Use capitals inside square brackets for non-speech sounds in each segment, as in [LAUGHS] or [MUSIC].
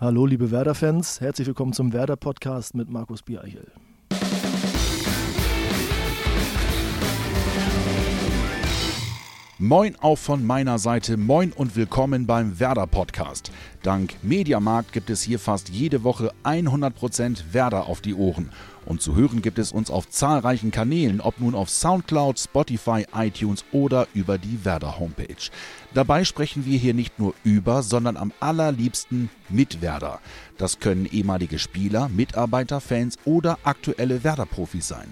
Hallo, liebe Werder-Fans. Herzlich willkommen zum Werder-Podcast mit Markus Biereichel. Moin auch von meiner Seite, moin und willkommen beim Werder Podcast. Dank Mediamarkt gibt es hier fast jede Woche 100% Werder auf die Ohren. Und zu hören gibt es uns auf zahlreichen Kanälen, ob nun auf Soundcloud, Spotify, iTunes oder über die Werder Homepage. Dabei sprechen wir hier nicht nur über, sondern am allerliebsten mit Werder. Das können ehemalige Spieler, Mitarbeiter, Fans oder aktuelle Werder-Profis sein.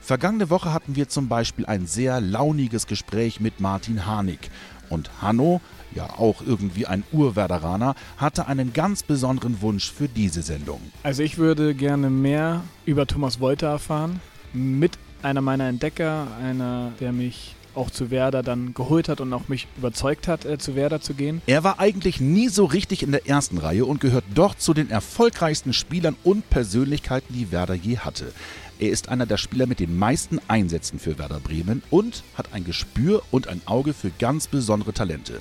Vergangene Woche hatten wir zum Beispiel ein sehr launiges Gespräch mit Martin Harnik. Und Hanno, ja auch irgendwie ein Urwerderaner, hatte einen ganz besonderen Wunsch für diese Sendung. Also ich würde gerne mehr über Thomas Wolter erfahren. Mit einer meiner Entdecker, einer, der mich auch zu Werder dann geholt hat und auch mich überzeugt hat, äh, zu Werder zu gehen. Er war eigentlich nie so richtig in der ersten Reihe und gehört doch zu den erfolgreichsten Spielern und Persönlichkeiten, die Werder je hatte. Er ist einer der Spieler mit den meisten Einsätzen für Werder Bremen und hat ein Gespür und ein Auge für ganz besondere Talente.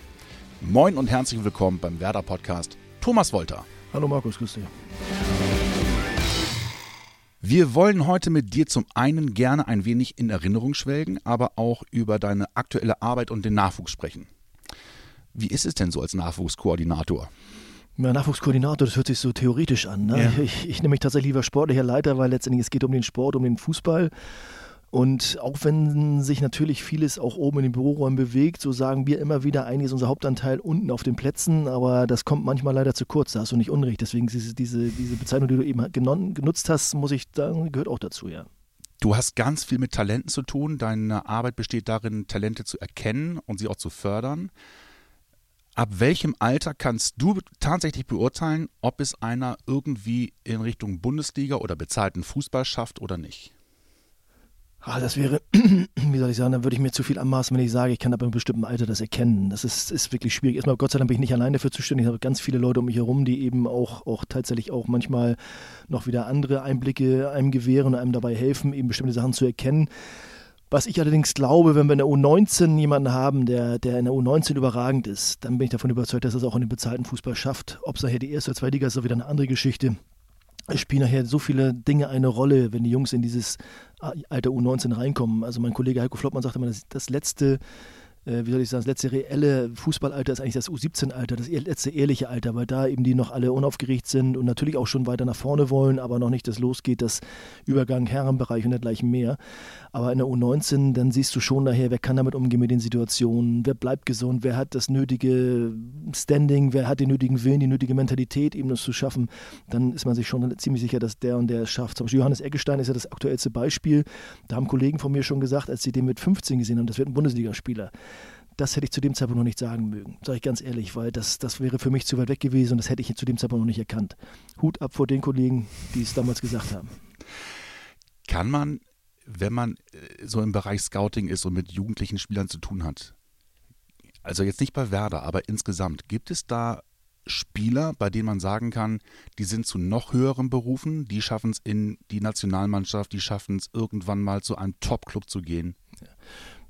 Moin und herzlich willkommen beim Werder Podcast, Thomas Wolter. Hallo Markus, grüß dich. Wir wollen heute mit dir zum einen gerne ein wenig in Erinnerung schwelgen, aber auch über deine aktuelle Arbeit und den Nachwuchs sprechen. Wie ist es denn so als Nachwuchskoordinator? Ja, Nachwuchskoordinator, das hört sich so theoretisch an. Ne? Ja. Ich, ich nehme mich tatsächlich lieber sportlicher Leiter, weil letztendlich es geht um den Sport, um den Fußball. Und auch wenn sich natürlich vieles auch oben in den Büroräumen bewegt, so sagen wir immer wieder, eigentlich ist unser Hauptanteil unten auf den Plätzen, aber das kommt manchmal leider zu kurz, da hast du nicht Unrecht. Deswegen diese, diese, diese Bezeichnung, die du eben genutzt hast, muss ich sagen, gehört auch dazu, ja. Du hast ganz viel mit Talenten zu tun. Deine Arbeit besteht darin, Talente zu erkennen und sie auch zu fördern. Ab welchem Alter kannst du tatsächlich beurteilen, ob es einer irgendwie in Richtung Bundesliga oder bezahlten Fußball schafft oder nicht? Ah, das wäre, [CLEARS THROAT] wie soll ich sagen, dann würde ich mir zu viel anmaßen, wenn ich sage, ich kann ab einem bestimmten Alter das erkennen. Das ist, ist wirklich schwierig. Erstmal, Gott sei Dank bin ich nicht allein dafür zuständig. Ich habe ganz viele Leute um mich herum, die eben auch, auch tatsächlich auch manchmal noch wieder andere Einblicke einem gewähren und einem dabei helfen, eben bestimmte Sachen zu erkennen. Was ich allerdings glaube, wenn wir in der U19 jemanden haben, der, der in der U19 überragend ist, dann bin ich davon überzeugt, dass er es auch in den bezahlten Fußball schafft. Ob es nachher die erste oder zweite Liga ist, ist wieder eine andere Geschichte. Spielen nachher so viele Dinge eine Rolle, wenn die Jungs in dieses Alter U19 reinkommen. Also mein Kollege Heiko Flottmann sagte immer, das, das letzte äh, wie soll ich sagen, das letzte reelle Fußballalter ist eigentlich das U17-Alter, das letzte ehrliche Alter, weil da eben die noch alle unaufgeregt sind und natürlich auch schon weiter nach vorne wollen, aber noch nicht das losgeht, das Übergang Herrenbereich und dergleichen mehr. Aber in der U19, dann siehst du schon daher, wer kann damit umgehen mit den Situationen, wer bleibt gesund, wer hat das nötige Standing, wer hat den nötigen Willen, die nötige Mentalität, eben das zu schaffen. Dann ist man sich schon ziemlich sicher, dass der und der es schafft. Zum Beispiel Johannes Eggestein ist ja das aktuellste Beispiel. Da haben Kollegen von mir schon gesagt, als sie den mit 15 gesehen haben, das wird ein Bundesligaspieler das hätte ich zu dem Zeitpunkt noch nicht sagen mögen, sage ich ganz ehrlich, weil das, das wäre für mich zu weit weg gewesen und das hätte ich zu dem Zeitpunkt noch nicht erkannt. Hut ab vor den Kollegen, die es damals gesagt haben. Kann man, wenn man äh, so im Bereich Scouting ist und mit jugendlichen Spielern zu tun hat, also jetzt nicht bei Werder, aber insgesamt, gibt es da Spieler, bei denen man sagen kann, die sind zu noch höheren Berufen, die schaffen es in die Nationalmannschaft, die schaffen es irgendwann mal zu einem Top-Club zu gehen? Ja.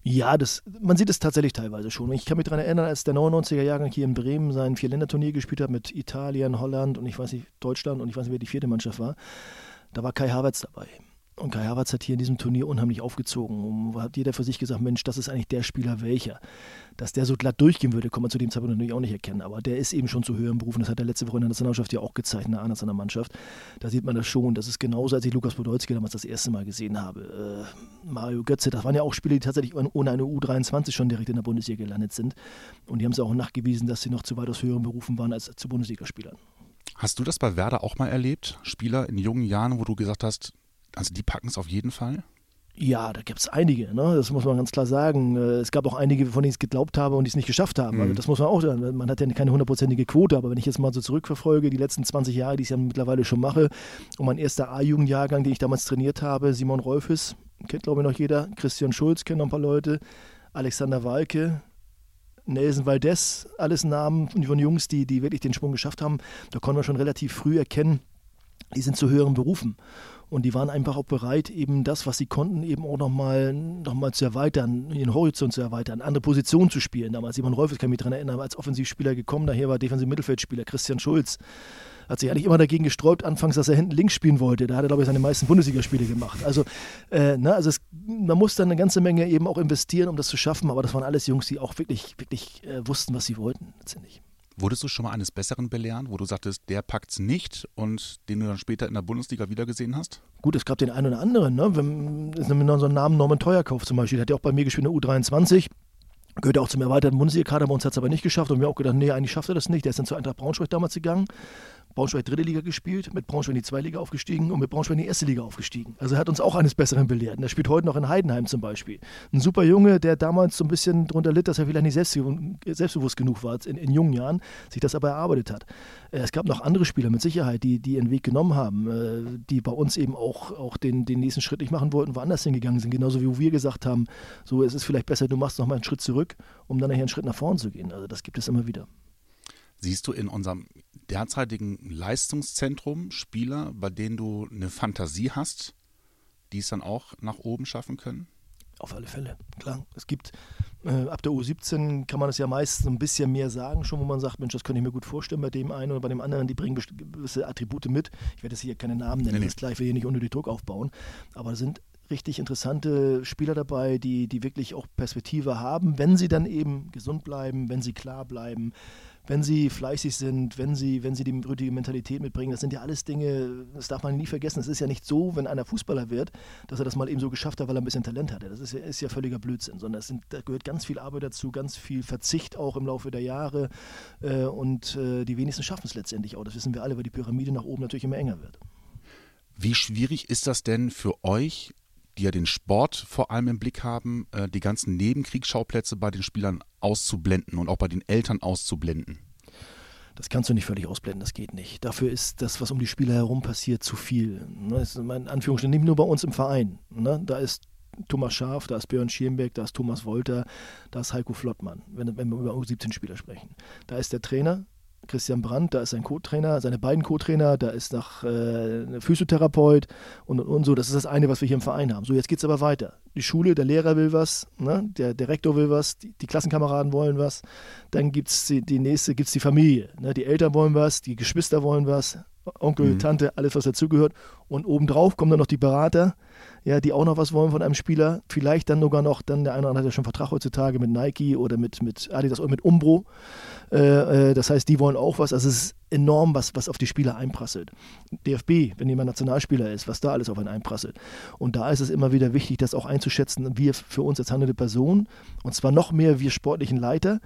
Ja, das, man sieht es tatsächlich teilweise schon. Ich kann mich daran erinnern, als der 99er-Jahrgang hier in Bremen sein Vier-Länder-Turnier gespielt hat mit Italien, Holland und ich weiß nicht, Deutschland und ich weiß nicht, wer die vierte Mannschaft war. Da war Kai Havertz dabei. Und Kai Havertz hat hier in diesem Turnier unheimlich aufgezogen. Und hat jeder für sich gesagt, Mensch, das ist eigentlich der Spieler welcher. Dass der so glatt durchgehen würde, kann man zu dem Zeitpunkt natürlich auch nicht erkennen. Aber der ist eben schon zu höheren Berufen. Das hat er letzte Woche in der Nationalmannschaft ja auch gezeigt, in der A-Nationalmannschaft. Da sieht man das schon. Das ist genauso, als ich Lukas Podolski damals das erste Mal gesehen habe. Äh, Mario Götze, das waren ja auch Spieler, die tatsächlich ohne eine U23 schon direkt in der Bundesliga gelandet sind. Und die haben es auch nachgewiesen, dass sie noch zu weitaus höheren Berufen waren als zu Bundesligaspielern. Hast du das bei Werder auch mal erlebt? Spieler in jungen Jahren, wo du gesagt hast, also die packen es auf jeden Fall? Ja, da gibt es einige, ne? das muss man ganz klar sagen. Äh, es gab auch einige, von denen ich es geglaubt habe und die es nicht geschafft haben. Also mhm. Also das muss man auch sagen. Man hat ja keine hundertprozentige Quote, aber wenn ich jetzt mal so zurückverfolge, die letzten 20 Jahre, die ich ja mittlerweile schon mache, und mein erster A-Jugendjahrgang, den ich damals trainiert habe, Simon Rolfes, kennt glaube ich noch jeder, Christian Schulz, kennen noch ein paar Leute, Alexander Walke, Nelson Valdez, alles Namen von Jungs, die, die wirklich den Sprung geschafft haben. Da konnte man schon relativ früh erkennen, die sind zu höheren Berufen. Und die waren einfach auch bereit, eben das, was sie konnten, eben auch nochmal noch mal zu erweitern, ihren Horizont zu erweitern, andere Positionen zu spielen. Damals Simon Rolf, ich kann mich daran erinnern, als Offensivspieler gekommen, daher war defensiv Mittelfeldspieler Christian Schulz. Hat sich eigentlich immer dagegen gesträubt, anfangs, dass er hinten links spielen wollte. Da hat er, glaube ich, seine meisten Bundesligaspiele gemacht. Also, äh, ne, also es, man muss dann eine ganze Menge eben auch investieren, um das zu schaffen. Aber das waren alles Jungs, die auch wirklich, wirklich äh, wussten, was sie wollten, letztendlich. Wurdest du schon mal eines Besseren belehren, wo du sagtest, der packt's nicht und den du dann später in der Bundesliga wiedergesehen hast? Gut, es gab den einen oder anderen. Ne? Wenn, ist so ein Namen Norman Teuerkauf zum Beispiel, der hat ja auch bei mir gespielt in der U23. Gehört auch zum erweiterten Bundesliga-Kader, bei uns hat es aber nicht geschafft und wir haben auch gedacht, nee, eigentlich schafft er das nicht. Der ist dann zu Eintracht Braunschweig damals gegangen. Braunschweig dritte Liga gespielt, mit Braunschweig in die zweite Liga aufgestiegen und mit Braunschweig in die erste Liga aufgestiegen. Also er hat uns auch eines Besseren belehrt. Und er spielt heute noch in Heidenheim zum Beispiel. Ein super Junge, der damals so ein bisschen darunter litt, dass er vielleicht nicht selbstbewusst genug war in, in jungen Jahren, sich das aber erarbeitet hat. Äh, es gab noch andere Spieler mit Sicherheit, die, die ihren Weg genommen haben, äh, die bei uns eben auch, auch den, den nächsten Schritt nicht machen wollten, woanders hingegangen sind. Genauso wie wir gesagt haben, so es ist vielleicht besser, du machst noch mal einen Schritt zurück, um dann nachher einen Schritt nach vorn zu gehen. Also das gibt es immer wieder. Siehst du in unserem derzeitigen Leistungszentrum Spieler, bei denen du eine Fantasie hast, die es dann auch nach oben schaffen können? Auf alle Fälle, klar. Es gibt äh, ab der U17 kann man es ja meist so ein bisschen mehr sagen, schon wo man sagt, Mensch, das könnte ich mir gut vorstellen bei dem einen oder bei dem anderen, die bringen gewisse Attribute mit. Ich werde jetzt hier keine Namen nennen, nee, nee. das gleich, will hier nicht unter die Druck aufbauen. Aber es sind richtig interessante Spieler dabei, die, die wirklich auch Perspektive haben, wenn sie dann eben gesund bleiben, wenn sie klar bleiben, wenn sie fleißig sind, wenn sie, wenn sie die rütige Mentalität mitbringen. Das sind ja alles Dinge, das darf man nie vergessen. Es ist ja nicht so, wenn einer Fußballer wird, dass er das mal eben so geschafft hat, weil er ein bisschen Talent hatte. Das ist ja, ist ja völliger Blödsinn, sondern sind, da gehört ganz viel Arbeit dazu, ganz viel Verzicht auch im Laufe der Jahre. Äh, und äh, die wenigsten schaffen es letztendlich auch. Das wissen wir alle, weil die Pyramide nach oben natürlich immer enger wird. Wie schwierig ist das denn für euch, die ja den Sport vor allem im Blick haben, äh, die ganzen Nebenkriegsschauplätze bei den Spielern auszublenden und auch bei den Eltern auszublenden? Das kannst du nicht völlig ausblenden, das geht nicht. Dafür ist das, was um die Spieler herum passiert, zu viel. Ist in Anführungsstrichen nicht nur bei uns im Verein. Ne? Da ist Thomas Schaf, da ist Björn Schiermbeck, da ist Thomas Wolter, da ist Heiko Flottmann, wenn, wir über U17-Spieler sprechen. Da ist der Trainer, Christian Brandt, da ist sein Co-Trainer, seine beiden Co-Trainer, da ist noch äh, ein Physiotherapeut und, und, und, so. Das ist das eine, was wir hier im Verein haben. So, jetzt geht es aber weiter. Die Schule, der Lehrer will was, ne? der, der Rektor will was, die, die Klassenkameraden wollen was. Dann gibt es die, die nächste, gibt es die Familie. Ne? Die Eltern wollen was, die Geschwister wollen was, Onkel, mhm. Tante, alles, was dazugehört. Und obendrauf kommen dann noch die Berater, ja, die auch noch was wollen von einem Spieler. Vielleicht dann sogar noch, dann der eine oder andere hat ja schon Vertrag heutzutage mit Nike oder mit, mit Adidas oder mit Umbro. Äh, äh, das heißt, die wollen auch was. Also es ist enorm, was, was auf die Spieler einprasselt. DFB, wenn jemand Nationalspieler ist, was da alles auf einen einprasselt. Und da ist es immer wieder wichtig, das auch einzuschätzen, wir für uns als handelnde Person, und zwar noch mehr wir sportlichen Leiter,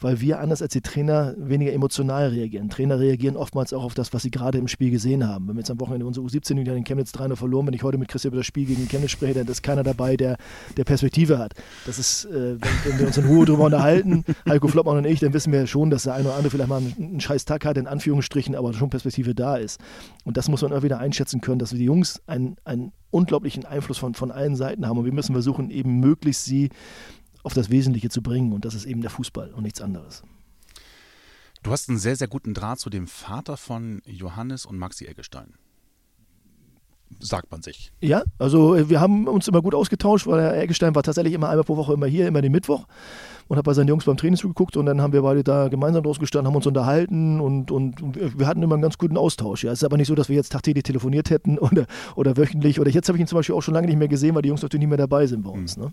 weil wir anders als die Trainer weniger emotional reagieren. Trainer reagieren oftmals auch auf das, was sie gerade im Spiel gesehen haben. Wenn wir jetzt am Wochenende unsere U17 wieder in Chemnitz 3 verloren, wenn ich heute mit Christian über das Spiel gegen Chemnitz spreche, dann ist keiner dabei, der, der Perspektive hat. Das ist, äh, wenn, wenn, wir uns in Ruhe darüber unterhalten, [LAUGHS] Heiko Floppmann und ich, dann wissen wir schon, dass der eine oder andere vielleicht mal einen, einen scheiß Tag hat, in Anführungsstrichen, aber schon Perspektive da ist. Und das muss man auch wieder einschätzen können, dass wir die Jungs einen, einen unglaublichen Einfluss von, von allen Seiten haben und wir müssen versuchen, eben möglichst sie auf das Wesentliche zu bringen und das ist eben der Fußball und nichts anderes. Du hast einen sehr, sehr guten Draht zu dem Vater von Johannes und Maxi Eggestein. Sagt man sich. Ja, also äh, wir haben uns immer gut ausgetauscht, weil Herr Eggestein war tatsächlich immer einmal pro Woche immer hier, immer den Mittwoch und hat bei seinen Jungs beim Training zugeguckt und dann haben wir beide da gemeinsam draus gestanden, haben uns unterhalten und, und, und, wir hatten immer einen ganz guten Austausch. Ja. Es ist aber nicht so, dass wir jetzt tagtäglich telefoniert hätten [LAUGHS] oder, oder wöchentlich oder jetzt habe ich ihn zum Beispiel auch schon lange nicht mehr gesehen, weil die Jungs natürlich nicht mehr dabei sind bei uns. Mhm. Ne?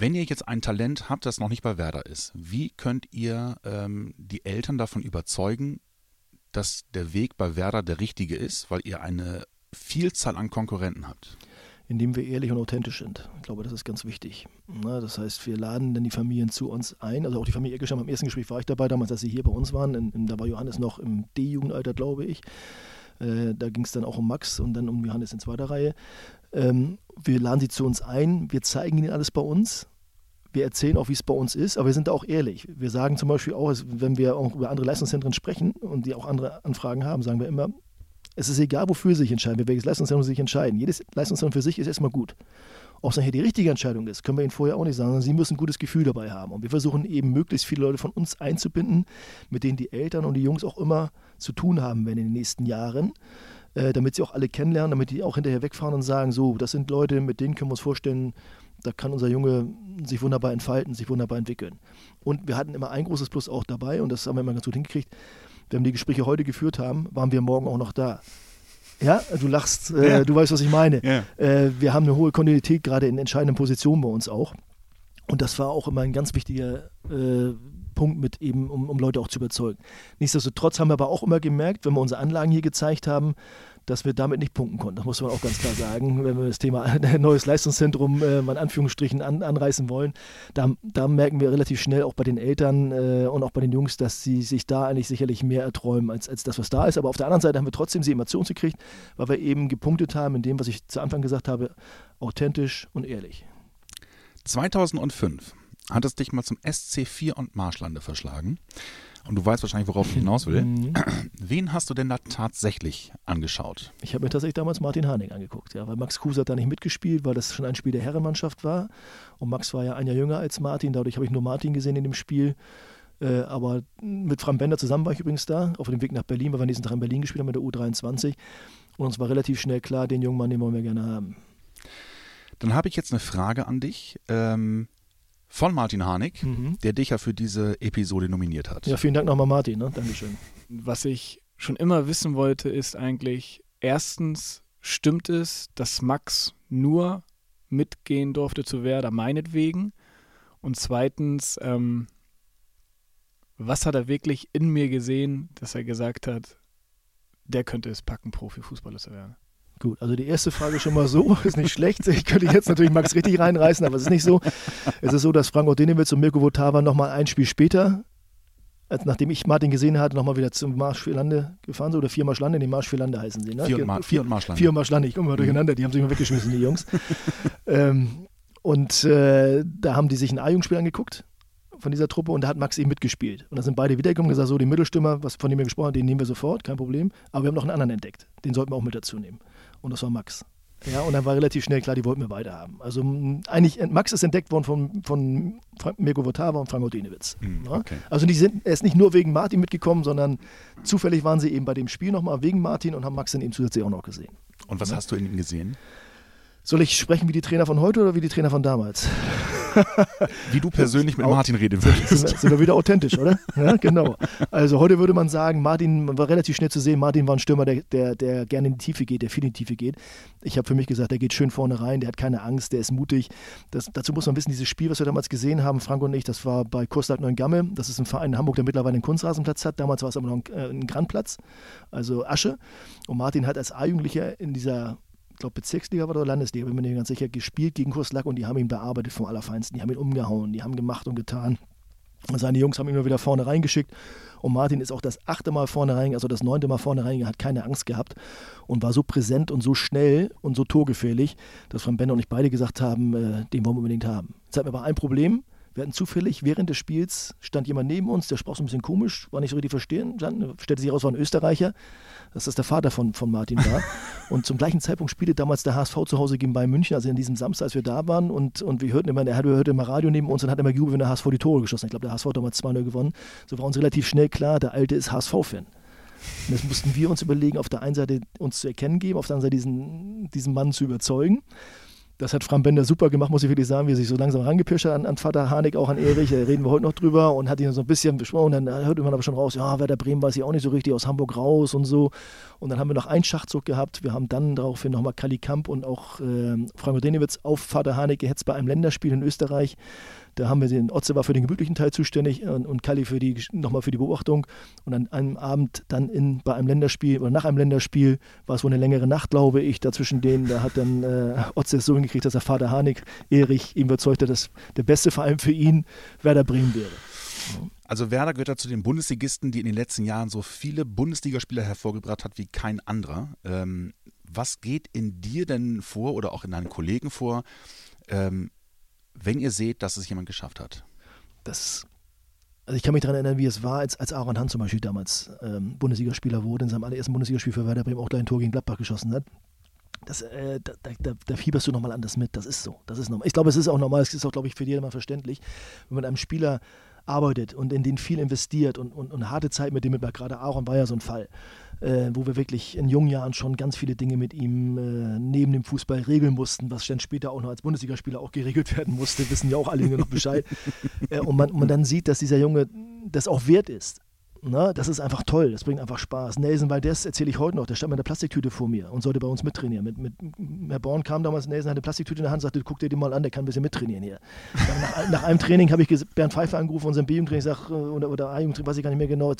Wenn ihr jetzt ein Talent habt, das noch nicht bei Werder ist, wie könnt ihr ähm, die Eltern davon überzeugen, dass der Weg bei Werder der richtige ist, weil ihr eine Vielzahl an Konkurrenten habt? Indem wir ehrlich und authentisch sind. Ich glaube, das ist ganz wichtig. Na, das heißt, wir laden dann die Familien zu uns ein. Also auch die Familie Eckelstein, beim ersten Gespräch war ich dabei, damals, als sie hier bei uns waren. In, in, da war Johannes noch im D-Jugendalter, glaube ich. Äh, da ging es dann auch um Max und dann um Johannes in zweiter Reihe. Ähm, wir laden sie zu uns ein, wir zeigen ihnen alles bei uns. Wir erzählen auch, wie es bei uns ist, aber wir sind da auch ehrlich. Wir sagen zum Beispiel auch, wenn wir auch über andere Leistungszentren sprechen und die auch andere Anfragen haben, sagen wir immer, es ist egal, wofür sie sich entscheiden, welches Leistungszentrum sie sich entscheiden. Jedes Leistungszentrum für sich ist erstmal gut. Ob es nachher die richtige Entscheidung ist, können wir Ihnen vorher auch nicht sagen, sondern Sie müssen ein gutes Gefühl dabei haben. Und wir versuchen eben möglichst viele Leute von uns einzubinden, mit denen die Eltern und die Jungs auch immer zu tun haben werden in den nächsten Jahren. Äh, damit sie auch alle kennenlernen, damit die auch hinterher wegfahren und sagen, so, das sind Leute, mit denen können wir uns vorstellen, da kann unser Junge sich wunderbar entfalten, sich wunderbar entwickeln. Und wir hatten immer ein großes Plus auch dabei und das haben wir immer ganz gut hingekriegt. wenn wir die Gespräche heute geführt haben, waren wir morgen auch noch da. Ja, du lachst, äh, ja. du weißt, was ich meine. Ja. Äh, wir haben eine hohe Kontinuität gerade in entscheidenden Positionen bei uns auch. Und das war auch immer ein ganz wichtiger äh, Punkt mit eben, um, um Leute auch zu überzeugen. Nichtsdestotrotz haben wir aber auch immer gemerkt, wenn wir unsere Anlagen hier gezeigt haben, dass wir damit nicht punkten konnten. Das muss man auch ganz klar sagen. Wenn wir das Thema [LAUGHS] neues Leistungszentrum äh, in Anführungsstrichen an, anreißen wollen, da, da, merken wir relativ schnell auch bei den Eltern äh, und auch bei den Jungs, dass sie sich da eigentlich sicherlich mehr erträumen als, als das, was da ist. Aber auf der anderen Seite haben wir trotzdem die Emotionen gekriegt, weil wir eben gepunktet haben in dem, was ich zu Anfang gesagt habe, authentisch und ehrlich. 2005 hat es dich mal zum SC4 und Marschlande verschlagen. Und du weißt wahrscheinlich, worauf ich hinaus will. Mhm. Wen hast du denn da tatsächlich angeschaut? Ich habe mir tatsächlich damals Martin Harnik angeguckt, ja, weil Max Kruse hat da nicht mitgespielt, weil das schon ein Spiel der Herrenmannschaft war. Und Max war ja ein Jahr jünger als Martin, dadurch habe ich nur Martin gesehen in dem Spiel. Äh, aber mit Frank Bender zusammen war ich übrigens da, auf dem Weg nach Berlin, weil wir nächsten Tag in Berlin gespielt haben mit der U23. Und uns war relativ schnell klar, den jungen Mann, den wollen wir gerne haben. Dann habe ich jetzt eine Frage an dich. Ähm, von Martin Harnik, mhm. der dich ja für diese Episode nominiert hat. Ja, vielen Dank nochmal, Martin. Ne? Dankeschön. Was ich schon immer wissen wollte, ist eigentlich, erstens, stimmt es, dass Max nur mitgehen durfte zu Werder meinetwegen? Und zweitens, ähm, was hat er wirklich in mir gesehen, dass er gesagt hat, der könnte es packen, Profifußballer zu werden? Gut, also die erste Frage schon mal so, [LAUGHS] ist nicht schlecht. Ich könnte jetzt natürlich Max richtig reinreißen, aber es ist nicht so. Es ist so, dass Frank Ordinewitz und Mirko Votava nochmal ein Spiel später, als nachdem ich Martin gesehen hatte, nochmal wieder zum Marsch für Lande gefahren sind. Oder vier Marschlande, nee, Marsch für Lande heißen sie. Ne? Vier, und, Mar vier und Marschlande. Vier und Marschlande, ich komme mal durcheinander, die haben sich immer weggeschmissen, die Jungs. ähm, und äh, da haben die sich ein A-Jugendspiel angeguckt von dieser Truppe und da hat Max eben mitgespielt. Und da sind beide wiedergekommen und gesagt, so, den Mittelstürmer, was, von dem wir gesprochen haben, den nehmen wir sofort, kein Problem. Aber wir haben noch einen anderen entdeckt. Den sollten wir auch mit dazu nehmen und das war Max. Ja, und dann war relativ schnell klar, die wollten wir weiterhaben. Also eigentlich, Max ist entdeckt worden von, von Mirko Votava und Frank Odinewitz. Mhm, okay. Also die sind, er ist nicht nur wegen Martin mitgekommen, sondern zufällig waren sie eben bei dem Spiel nochmal wegen Martin und haben Max dann eben zusätzlich auch noch gesehen. Und was ja? hast du in ihm gesehen? Soll ich sprechen wie die Trainer von heute oder wie die Trainer von damals? [LAUGHS] Wie du persönlich mit Martin reden würdest. Sind, sind wir wieder authentisch, oder? Ja, genau. Also heute würde man sagen, Martin war relativ schnell zu sehen, Martin war ein Stürmer, der, der, der gerne in die Tiefe geht, der viel in die Tiefe geht. Ich habe für mich gesagt, der geht schön vorne rein, der hat keine Angst, der ist mutig. Das, dazu muss man wissen, dieses Spiel, was wir damals gesehen haben, Frank und ich, das war bei Kurslat Neuengamme. Das ist ein Verein in Hamburg, der mittlerweile einen Kunstrasenplatz hat. Damals war es aber noch ein, äh, ein Grandplatz, also Asche. Und Martin hat als A-Jugendlicher in dieser glaube Bezirksliga war oder Landesliga, bin mir nicht ganz sicher, gespielt gegen Kurslack und die haben ihn bearbeitet vom Allerfeinsten. Die haben ihn umgehauen, die haben gemacht und getan. Und seine Jungs haben ihn immer wieder vorne reingeschickt. Und Martin ist auch das achte Mal vorne rein, also das neunte Mal vorne rein, hat keine Angst gehabt und war so präsent und so schnell und so torgefährlich, dass Frank Bender und ich beide gesagt haben, äh, den wollen wir unbedingt haben. Jetzt hatten wir aber ein Problem. Wir hatten zufällig während des Spiels stand jemand neben uns, der sprach so ein bisschen komisch, war nicht so richtig verstehen. Dann stellte sich heraus, war ein Österreicher, dass das der Vater von, von Martin war. [LAUGHS] und zum gleichen Zeitpunkt spielte damals der HSV zu Hause gegen Bayern München, also in diesem Samstag, als wir da waren. Und, und wir hörten immer, er hörte immer Radio neben uns und hat immer gejubelt, wenn der HSV die Tore geschossen hat. Ich glaube, der HSV hat damals 2-0 gewonnen. So war uns relativ schnell klar, der Alte ist HSV-Fan. Und jetzt mussten wir uns überlegen, auf der einen Seite uns zu erkennen geben, auf der anderen Seite diesen, diesen Mann zu überzeugen. Das hat Frank Bender super gemacht, muss ich wirklich sagen, wie er sich so langsam rangepirscht hat an, an Vater Harnik, auch an Erich. Da reden wir heute noch drüber und hat ihn so ein bisschen besprochen. Dann hört man aber schon raus, ja, Werder Bremen weiß ich auch nicht so richtig, aus Hamburg raus und so. Und dann haben wir noch einen Schachzug gehabt. Wir haben dann daraufhin nochmal Kali Kamp und auch äh, Frank Denewitz auf Vater Harnik gehetzt bei einem Länderspiel in Österreich. Da haben wir den, Otze war für den gemütlichen Teil zuständig und, und Kali für die, nochmal für die Beobachtung. Und an einem Abend dann in, bei einem Länderspiel oder nach einem Länderspiel war es wohl eine längere Nacht, glaube ich, dazwischen denen. Da hat dann äh, Otze es so hingekriegt, dass der Vater Harnik, Erich, ihm überzeugte, dass der beste Verein für ihn Werder Bremen wäre. Also Werder gehört ja zu den Bundesligisten, die in den letzten Jahren so viele Bundesligaspieler hervorgebracht hat wie kein anderer. Ähm, was geht in dir denn vor oder auch in deinen Kollegen vor, ähm, wenn ihr seht, dass es jemand geschafft hat? Das also ich kann mich daran erinnern, wie es war, als, als Aaron Hunt zum Beispiel damals ähm, Bundesligaspieler wurde, in seinem allerersten Bundesligaspiel für Werder Bremen auch gleich ein Tor gegen Gladbach geschossen hat. Das, äh, da, da, da, fieberst du nochmal anders mit. Das ist so. Das ist normal. Ich glaube, es ist auch normal. Es ist auch, glaube ich, für jedermann verständlich, wenn man einem Spieler arbeitet und in den viel investiert und, und, und harte Zeit mit dem mitmacht. Gerade Aaron war ja so ein Fall äh, wo wir wirklich in jungen Jahren schon ganz viele Dinge mit ihm äh, neben dem Fußball regeln mussten, was dann später auch noch als Bundesligaspieler auch geregelt werden musste, wissen ja auch alle noch Bescheid. [LAUGHS] äh, und man, man dann sieht, dass dieser Junge das auch wert ist. Na, das ist einfach toll, das bringt einfach Spaß. Nelson Valdez erzähle ich heute noch, der stand mit einer Plastiktüte vor mir und sollte bei uns mittrainieren. Mit, mit, Herr Born kam damals, Nelson hatte eine Plastiktüte in der Hand, sagte, guck dir den mal an, der kann ein bisschen mittrainieren hier. nach, nach, einem Training habe ich Bernd Pfeiffer angerufen, unseren B-Jugendtraining, sag, äh, oder, oder A-Jugendtraining, weiß ich gar nicht mehr genau.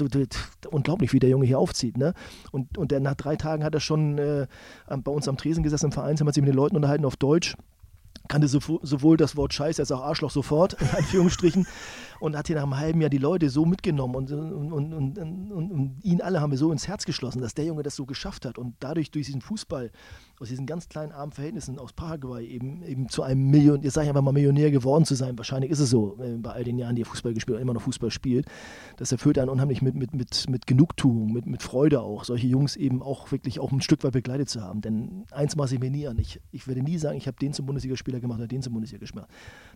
Unglaublich, wie der Junge hier aufzieht. Ne? Und, und der, nach drei Tagen hat er schon äh, bei uns am Tresen gesessen im Verein, haben sich mit den Leuten unterhalten auf Deutsch kannte sowohl das Wort Scheiß als auch Arschloch sofort, [LAUGHS] in Anführungsstrichen und hat hier nach einem halben Jahr die Leute so mitgenommen und, und, und, und, ihn alle haben wir so ins Herz geschlossen, dass der Junge das so geschafft hat und dadurch durch diesen Fußball aus diesen ganz kleinen armen Verhältnissen aus Paraguay eben, eben zu einem Millionär, jetzt sage ich einfach mal Millionär geworden zu sein. Wahrscheinlich ist es so, äh, bei all den Jahren, die er Fußball gespielt und immer noch Fußball spielt. Das erfüllt einen unheimlich mit, mit, mit, mit Genugtuung, mit, mit Freude auch, solche Jungs eben auch wirklich auch ein Stück weit begleitet zu haben. Denn eins mache ich mir nie an. Ich, ich werde nie sagen, ich habe den zum Bundesligaspieler gemacht oder den zum Bundesliga gemacht.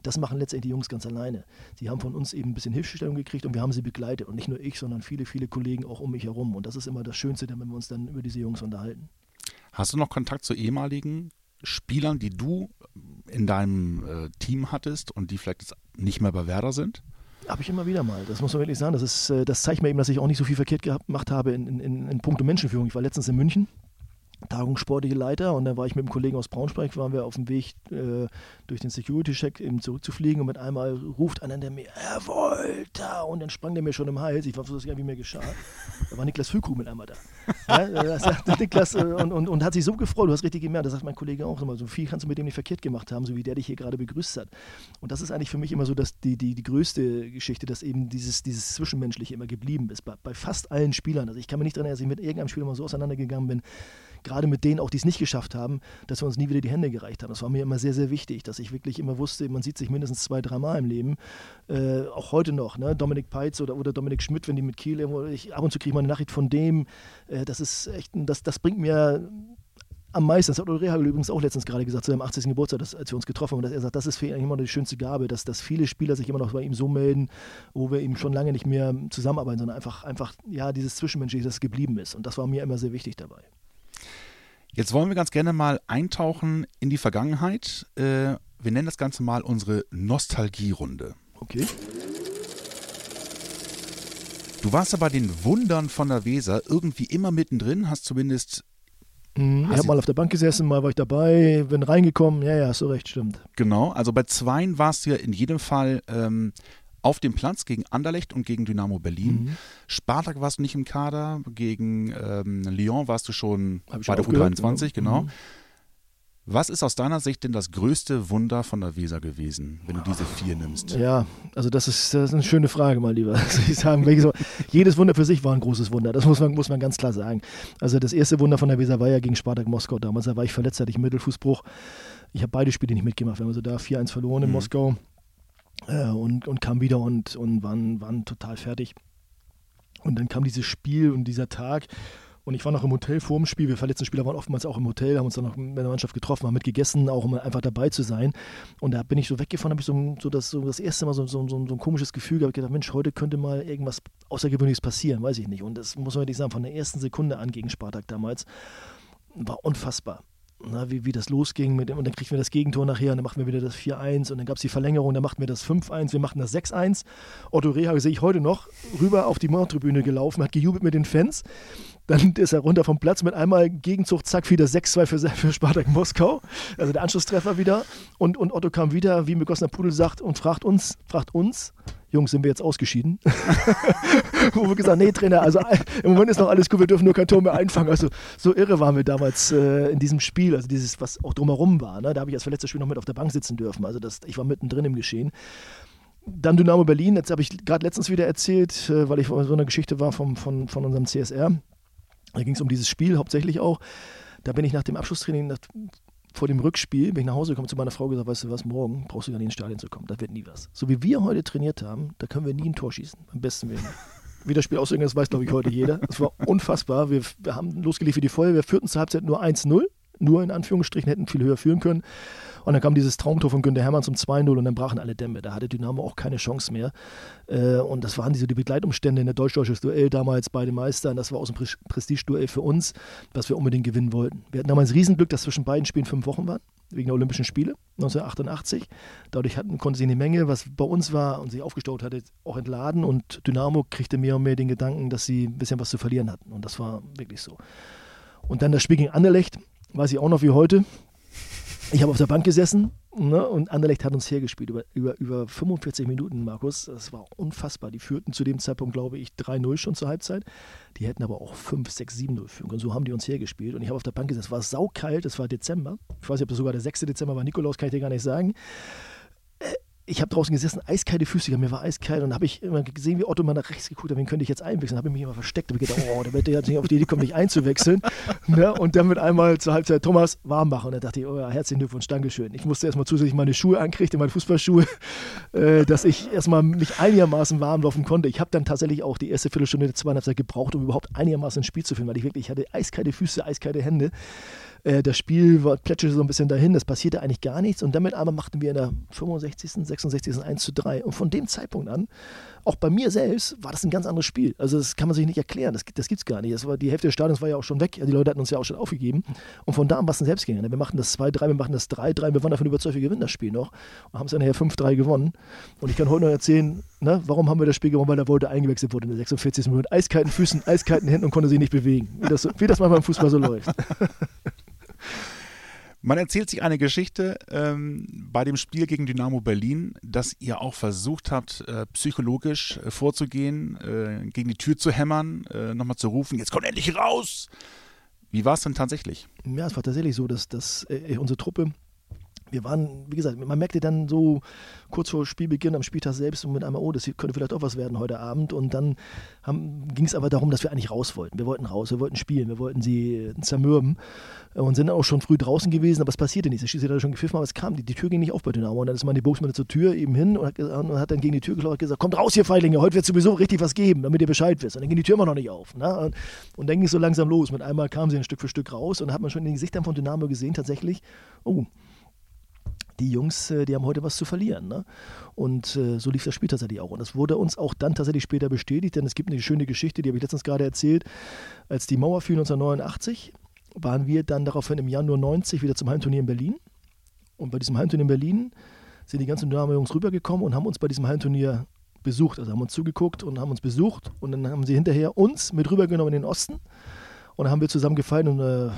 Das machen letztendlich die Jungs ganz alleine. Sie haben von uns eben ein bisschen Hilfestellung gekriegt und wir haben sie begleitet. Und nicht nur ich, sondern viele, viele Kollegen auch um mich herum. Und das ist immer das Schönste, wenn wir uns dann über diese Jungs unterhalten. Hast du noch Kontakt zu ehemaligen Spielern, die du in deinem äh, Team hattest und die vielleicht jetzt nicht mehr bei Werder sind? Habe ich immer wieder mal. Das muss man wirklich sagen. Das, ist, äh, das zeigt mir eben, dass ich auch nicht so viel verkehrt gemacht habe in, in, in puncto Menschenführung. Ich war letztens in München Tagungssportliche Leiter und dann war ich mit einem Kollegen aus Braunschweig, waren wir auf dem Weg äh, durch den Security-Check eben zurückzufliegen und mit einmal ruft einer der mir, Herr Wolter! Und dann sprang der mir schon im Hals, ich gar nicht, wie mir geschah. Da war Niklas Füllkrug mit einmal da. Ja, das sagt Niklas äh, und, und, und, hat sich so gefreut, du hast richtig gemerkt, das sagt mein Kollege auch immer, so viel kannst du mit dem nicht verkehrt gemacht haben, so wie der dich hier gerade begrüßt hat. Und das ist eigentlich für mich immer so dass die, die, die größte Geschichte, dass eben dieses, dieses Zwischenmenschliche immer geblieben ist, bei, bei fast allen Spielern. Also ich kann mir nicht daran erinnern, dass ich mit irgendeinem Spieler mal so auseinandergegangen bin, gerade mit denen auch, die es nicht geschafft haben, dass wir uns nie wieder die Hände gereicht haben. Das war mir immer sehr, sehr wichtig, dass ich wirklich immer wusste, man sieht sich mindestens zwei, dreimal im Leben. Äh, auch heute noch, ne? Dominik Peitz oder, oder Dominik Schmidt, wenn die mit Kiel irgendwo, ich, ab und zu kriege ich mal eine Nachricht von dem. Äh, das ist echt, das, das bringt mir am meisten, das hat Ulrich übrigens auch letztens gerade gesagt, zu seinem 80. Geburtstag, dass, als wir uns getroffen haben, dass er sagt, das ist für ihn immer die schönste Gabe, dass, dass viele Spieler sich immer noch bei ihm so melden, wo wir eben schon lange nicht mehr zusammenarbeiten, sondern einfach, einfach ja, dieses Zwischenmenschliche, das geblieben ist. Und das war mir immer sehr wichtig dabei. Jetzt wollen wir ganz gerne mal eintauchen in die Vergangenheit. Äh, wir nennen das Ganze mal unsere Nostalgierunde. Okay. Du warst ja bei den Wundern von der Weser irgendwie immer mittendrin, hast zumindest. Mhm, ich habe mal auf der Bank gesessen, mal war ich dabei, bin reingekommen. Ja, ja, so recht, stimmt. Genau, also bei Zweien warst du ja in jedem Fall ähm, auf dem Platz gegen Anderlecht und gegen Dynamo Berlin. Mhm. Spartak warst du nicht im Kader, gegen ähm, Lyon warst du schon bei der U23, genau. Mhm. Was ist aus deiner Sicht denn das größte Wunder von der Weser gewesen, wenn du diese vier nimmst? Ja, also das ist, das ist eine schöne Frage, mal lieber. [LAUGHS] Ich sagen, jedes Wunder für sich war ein großes Wunder, das muss man, muss man ganz klar sagen. Also das erste Wunder von der Weser war ja gegen Spartak Moskau damals, da war ich verletzt, hatte ich einen Mittelfußbruch. Ich habe beide Spiele nicht mitgemacht, wir haben also da 4-1 verloren in mhm. Moskau äh, und, und kam wieder und, und waren, waren total fertig. Und dann kam dieses Spiel und dieser Tag. Und ich war noch im Hotel vor dem Spiel. Wir verletzten Spieler waren oftmals auch im Hotel, haben uns dann noch mit der Mannschaft getroffen, haben mitgegessen, auch um einfach dabei zu sein. Und da bin ich so weggefahren, habe ich so, so, das, so das erste Mal so, so, so, ein komisches Gefühl gehabt. Ich gedacht, Mensch, heute könnte mal irgendwas Außergewöhnliches passieren, weiß ich nicht. Und das muss man wirklich sagen, von der ersten Sekunde an gegen Spartak damals war unfassbar na, wie, wie das losging mit dem, und dann kriegen wir das Gegentor nachher und dann machen wir wieder das 4-1 und dann gab es die Verlängerung, dann machten wir das 5-1, wir machten das 6-1. Otto Reha sehe ich heute noch, rüber auf die Mordtribüne gelaufen, hat gejubelt mit den Fans. Dann ist er runter vom Platz mit einmal Gegenzug, zack, wieder 6-2 für, [LAUGHS] für Spartak Moskau. Also der Anschlusstreffer wieder. Und, und Otto kam wieder, wie Megosner Pudel sagt, und fragt uns, fragt uns, Jungs, sind wir jetzt ausgeschieden? [LAUGHS] Wo wir gesagt nee, Trainer, also im Moment ist noch alles gut, wir dürfen nur kein Tor mehr einfangen. Also so irre waren wir damals äh, in diesem Spiel, also dieses, was auch drumherum war. Ne? Da habe ich als verletzter Spiel noch mit auf der Bank sitzen dürfen. Also das, ich war mittendrin im Geschehen. Dann Dynamo Berlin, jetzt habe ich gerade letztens wieder erzählt, äh, weil ich so eine Geschichte war vom, von, von unserem CSR. Da ging es um dieses Spiel hauptsächlich auch. Da bin ich nach dem Abschlusstraining, nach vor dem Rückspiel bin ich nach Hause gekommen zu meiner Frau gesagt, weißt du was, morgen brauchst du gar nicht ins Stadion zu kommen. Das wird nie was. So wie wir heute trainiert haben, da können wir nie ein Tor schießen. Am besten Willen. [LAUGHS] Wie das Spiel ausgegangen ist, weiß, glaube ich, heute jeder. Es war unfassbar. Wir, wir haben losgelegt wie die Feuerwehr. Wir führten zur Halbzeit nur 1-0. Nur in Anführungsstrichen hätten viel höher führen können. Und dann kam dieses Traumtor von Günter Hermann zum 2-0 und dann brachen alle Dämme. Da hatte Dynamo auch keine Chance mehr. Äh, und das waren diese die Begleitumstände in der deutsch-deutsches Duell damals bei den Meistern. Das war aus dem Prestige-Duell für uns, was wir unbedingt gewinnen wollten. Wir hatten damals Riesenglück, dass zwischen beiden Spielen fünf Wochen waren. wegen der Olympischen Spiele 1988. Dadurch hatten, konnte sie eine Menge, was bei uns war und sich aufgestaut hatte, auch entladen und Dynamo kriegte mehr und mehr den Gedanken, dass sie ein bisschen was zu verlieren hatten. Und das war wirklich so. Und dann das Spiel gegen Anderlecht, weiß ich auch noch wie heute. Ich habe auf der Bank gesessen ne, und Anderlecht hat uns hergespielt über, über, über 45 Minuten, Markus. Das war unfassbar. Die führten zu dem Zeitpunkt, glaube ich, 3-0 schon zur Halbzeit. Die hätten aber auch 5, 6, 7-0 führen können. So haben die uns hergespielt. Und ich habe auf der Bank gesessen. Es war saukalt, es war Dezember. Ich weiß nicht, ob das sogar der 6. Dezember war. Nikolaus kann ich dir gar nicht sagen ich habe draußen gesessen, eiskalte Füße, mir war eiskalt und dann habe ich immer gesehen, wie Otto mal nach rechts geguckt hat, wen könnte ich jetzt einwechseln. habe ich mich immer versteckt und gedacht, oh, der wird jetzt nicht auf die Idee kommen, mich einzuwechseln. [LAUGHS] ne? Und dann mit einmal zur Halbzeit Thomas warm machen. Und dann dachte ich, oh ja, herzlichen Glückwunsch, Dankeschön. Ich musste erstmal zusätzlich meine Schuhe ankriegen, meine Fußballschuhe, [LAUGHS] äh, dass ich erstmal mich einigermaßen warm laufen konnte. Ich habe dann tatsächlich auch die erste Viertelstunde der zweiten Halbzeit gebraucht, um überhaupt einigermaßen ins Spiel zu finden, weil ich wirklich, ich hatte eiskalte Füße, eiskalte Hände. Äh, das Spiel war, plätscherte so ein bisschen dahin, das passierte eigentlich gar nichts. Und damit aber machten wir in der 65., 66. 1 zu 3. Und von dem Zeitpunkt an, auch bei mir selbst, war das ein ganz anderes Spiel. Also das kann man sich nicht erklären, das, das gibt es gar nicht. Das war, die Hälfte des Stadions war ja auch schon weg, die Leute hatten uns ja auch schon aufgegeben. Und von da an war es ein Selbstgänger. Wir machten das 2-3, wir machten das 3-3, wir waren davon überzeugt, wir gewinnen das Spiel noch. Und haben es dann nachher 5-3 gewonnen. Und ich kann heute noch erzählen, ne, warum haben wir das Spiel gewonnen, weil der Wollte eingewechselt wurde in der 46. Minute. Eiskalten Füßen, eiskalten Händen und konnte sich nicht bewegen. Wie das, wie das manchmal im Fußball so läuft. [LAUGHS] Man erzählt sich eine Geschichte ähm, bei dem Spiel gegen Dynamo Berlin, dass ihr auch versucht habt, äh, psychologisch äh, vorzugehen, äh, gegen die Tür zu hämmern, äh, nochmal zu rufen, jetzt kommt endlich raus. Wie war es denn tatsächlich? Ja, es war tatsächlich so, dass, dass äh, unsere Truppe wir waren, wie gesagt, man merkte dann so kurz vor Spielbeginn am Spieltag selbst mit einmal, oh, das könnte vielleicht auch was werden heute Abend. Und dann ging es aber darum, dass wir eigentlich raus wollten. Wir wollten raus, wir wollten spielen, wir wollten sie zermürben und sind auch schon früh draußen gewesen, aber es passierte nichts. Der Schiedsrichter hat schon gepfiffen, aber es kam, die, die Tür ging nicht auf bei Dynamo. Und dann ist man die Boxmann zur Tür eben hin und hat, und hat, dann gegen die Tür geklopft und gesagt, kommt raus hier, Feiglinge, heute wird sowieso richtig was geben, damit ihr Bescheid wisst. Und dann ging die Tür immer noch nicht auf. Ne? Und, und dann ging es so langsam los. Mit einmal kamen sie ein Stück für Stück raus und hat man schon in den Gesichtern von Dynamo gesehen, tatsächlich, oh, die Jungs, äh, die haben heute was zu verlieren. Ne? Und äh, so lief das Spiel tatsächlich auch. Und das wurde uns auch dann tatsächlich später bestätigt, denn es gibt eine schöne Geschichte, die habe ich letztens gerade erzählt. Als die Mauer fiel 1989, waren wir dann daraufhin im Januar 90 wieder zum Heimturnier in Berlin. Und bei diesem Heimturnier in Berlin sind die ganzen Dynamo-Jungs rübergekommen und haben uns bei diesem Heimturnier besucht. Also haben uns zugeguckt und haben uns besucht. Und dann haben sie hinterher uns mit rübergenommen in den Osten. Und dann haben wir zusammen gefeiert in einer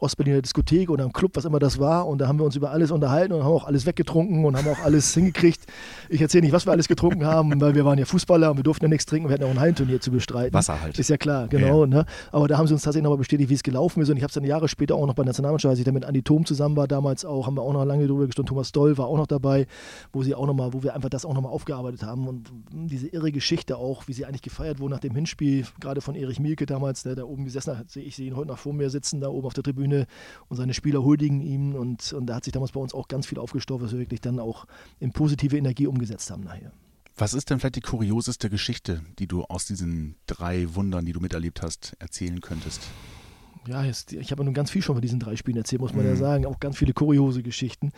Ostberliner Diskothek oder im Club, was immer das war. Und da haben wir uns über alles unterhalten und haben auch alles weggetrunken und haben auch alles [LAUGHS] hingekriegt. Ich erzähle nicht, was wir alles getrunken haben, weil wir waren ja Fußballer und wir durften ja nichts trinken. Wir hatten auch ein Heimturnier zu bestreiten. Wasser halt. Ist ja klar, genau. Ja. Ne? Aber da haben sie uns tatsächlich nochmal bestätigt, wie es gelaufen ist. Und ich habe es dann Jahre später auch noch bei der Nationalmannschaft, als ich dann mit Andi Thom zusammen war, damals auch, haben wir auch noch lange drüber gesprochen. Thomas Doll war auch noch dabei, wo sie auch noch mal, wo wir einfach das auch nochmal aufgearbeitet haben. Und diese irre Geschichte auch, wie sie eigentlich gefeiert wurden nach dem Hinspiel, gerade von Erich Mielke damals, der da oben gesessen hat, sehe ich sehe ihn heute noch vor mir sitzen, da oben auf der Tribüne und seine Spieler huldigen ihm und, und da hat sich damals bei uns auch ganz viel aufgestaut, was wir wirklich dann auch in positive Energie umgesetzt haben nachher. Was ist denn vielleicht die kurioseste Geschichte, die du aus diesen drei Wundern, die du miterlebt hast, erzählen könntest? Ja, jetzt, ich habe nun ganz viel schon von diesen drei Spielen erzählt, muss man mhm. ja sagen. Auch ganz viele kuriose Geschichten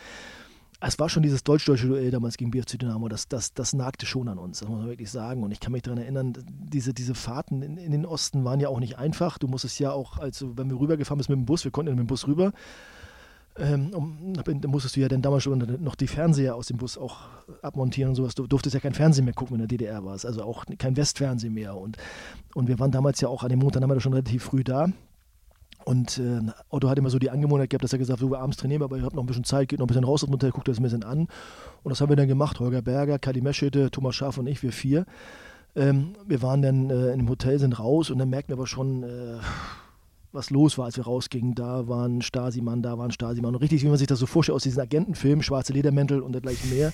es war schon dieses deutsch-deutsche Duell damals gegen BFC Dynamo, das, das, das nagte schon an uns, das muss man wirklich sagen. Und ich kann mich daran erinnern, diese, diese Fahrten in, in den Osten waren ja auch nicht einfach. Du musstest ja auch, also wenn wir rübergefahren bist mit dem Bus, wir konnten mit dem Bus rüber, ähm, um, da musstest du ja dann damals schon noch die Fernseher aus dem Bus auch abmontieren und sowas. Du durftest ja kein Fernsehen mehr gucken, wenn der DDR warst, also auch kein Westfernsehen mehr. Und, und wir waren damals ja auch an dem Montag schon relativ früh da. Und äh, Otto hat immer so die Angewohnheit gehabt, dass er gesagt hat, so, abends trainieren, aber ihr habt noch ein bisschen Zeit, geht noch ein bisschen raus aus dem Hotel, guckt das ein bisschen an. Und das haben wir dann gemacht. Holger Berger, Kali Meschede, Thomas Schaaf und ich, wir vier. Ähm, wir waren dann äh, dem Hotel, sind raus und dann merkten wir aber schon, äh, was los war, als wir rausgingen. Da war ein Stasi-Mann, da war ein Stasi-Mann. Und richtig, wie man sich das so vorstellt aus diesen Agentenfilmen, schwarze Ledermäntel und dergleichen mehr.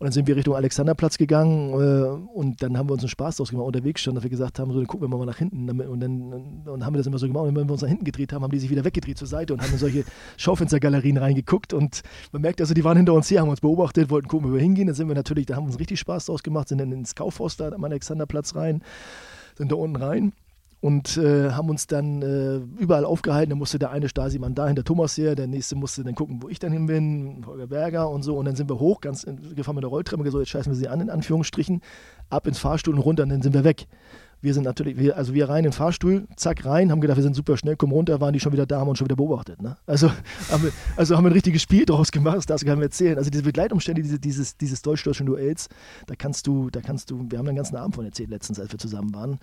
Und dann sind wir Richtung Alexanderplatz gegangen äh, und dann haben wir uns einen Spaß draus gemacht unterwegs schon, dass wir gesagt haben, so, dann gucken wir mal nach hinten. Und dann und haben wir das immer so gemacht. Und wenn wir uns nach hinten gedreht haben, haben die sich wieder weggedreht zur Seite und haben in solche [LAUGHS] Schaufenstergalerien reingeguckt. Und man merkt also, die waren hinter uns her, haben uns beobachtet, wollten gucken, wo wir hingehen. Dann sind wir natürlich, da haben wir uns richtig Spaß draus gemacht, sind dann ins Kaufhaus da am Alexanderplatz rein, sind da unten rein und äh, haben uns dann äh, überall aufgehalten. Da musste der eine Stasi-Mann da hinter Thomas her, der nächste musste dann gucken, wo ich dann hin bin, Holger Berger und so. Und dann sind wir hoch, ganz in, gefahren mit der Rolltreppe, so jetzt scheißen wir sie an, in Anführungsstrichen, ab ins Fahrstuhl und runter und dann sind wir weg. Wir sind natürlich, wir, also wir rein in den Fahrstuhl, zack rein, haben gedacht, wir sind super schnell, kommen runter, waren die schon wieder da, haben uns schon wieder beobachtet. Ne? Also, [LAUGHS] haben wir, also haben wir ein richtiges Spiel draus gemacht, das darfst du gar nicht erzählen. Also diese Begleitumstände diese, dieses, dieses deutsch-deutschen Duells, da kannst du, da kannst du, wir haben den ganzen Abend von erzählt letztens, als wir zusammen waren.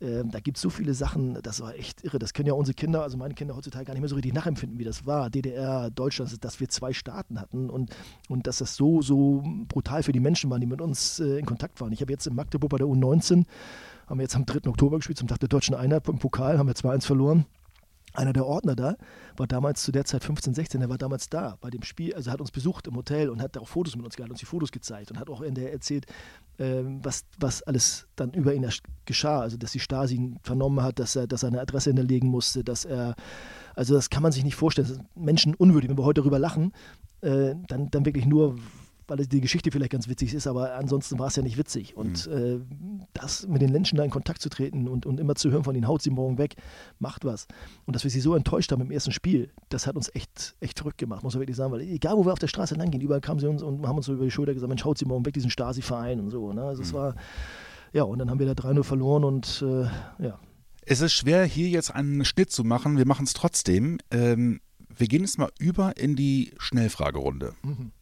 Ähm, da gibt es so viele Sachen, das war echt irre. Das können ja unsere Kinder, also meine Kinder heutzutage gar nicht mehr so richtig nachempfinden, wie das war. DDR, Deutschland, dass wir zwei Staaten hatten und, und dass das so, so brutal für die Menschen waren, die mit uns äh, in Kontakt waren. Ich habe jetzt in Magdeburg bei der U19 haben wir jetzt am 3. Oktober gespielt, zum Tag der deutschen Einheit im Pokal, haben wir 2-1 verloren. Einer der Ordner da war damals zu der Zeit 15, 16, der war damals da bei dem Spiel, also hat uns besucht im Hotel und hat auch Fotos mit uns gehalten, uns die Fotos gezeigt und hat auch in der erzählt, äh, was, was alles dann über ihn geschah. Also, dass die Stasi ihn vernommen hat, dass er, dass er eine Adresse hinterlegen musste, dass er, also das kann man sich nicht vorstellen. Das ist menschenunwürdig, wenn wir heute darüber lachen, äh, dann, dann wirklich nur, weil die Geschichte vielleicht ganz witzig ist, aber ansonsten war es ja nicht witzig. Und mhm. äh, das mit den Menschen da in Kontakt zu treten und, und immer zu hören von ihnen, haut sie morgen weg, macht was. Und dass wir sie so enttäuscht haben im ersten Spiel, das hat uns echt, echt verrückt gemacht, muss man wirklich sagen. Weil egal, wo wir auf der Straße lang gehen, überall kamen sie uns und haben uns so über die Schulter gesagt, Mensch, haut sie morgen weg, diesen Stasi-Verein und so. Ne? Also mhm. es war, ja, und dann haben wir da 3-0 verloren und äh, ja. Es ist schwer, hier jetzt einen Schnitt zu machen. Wir machen es trotzdem. Ähm, wir gehen jetzt mal über in die Schnellfragerunde. Mhm.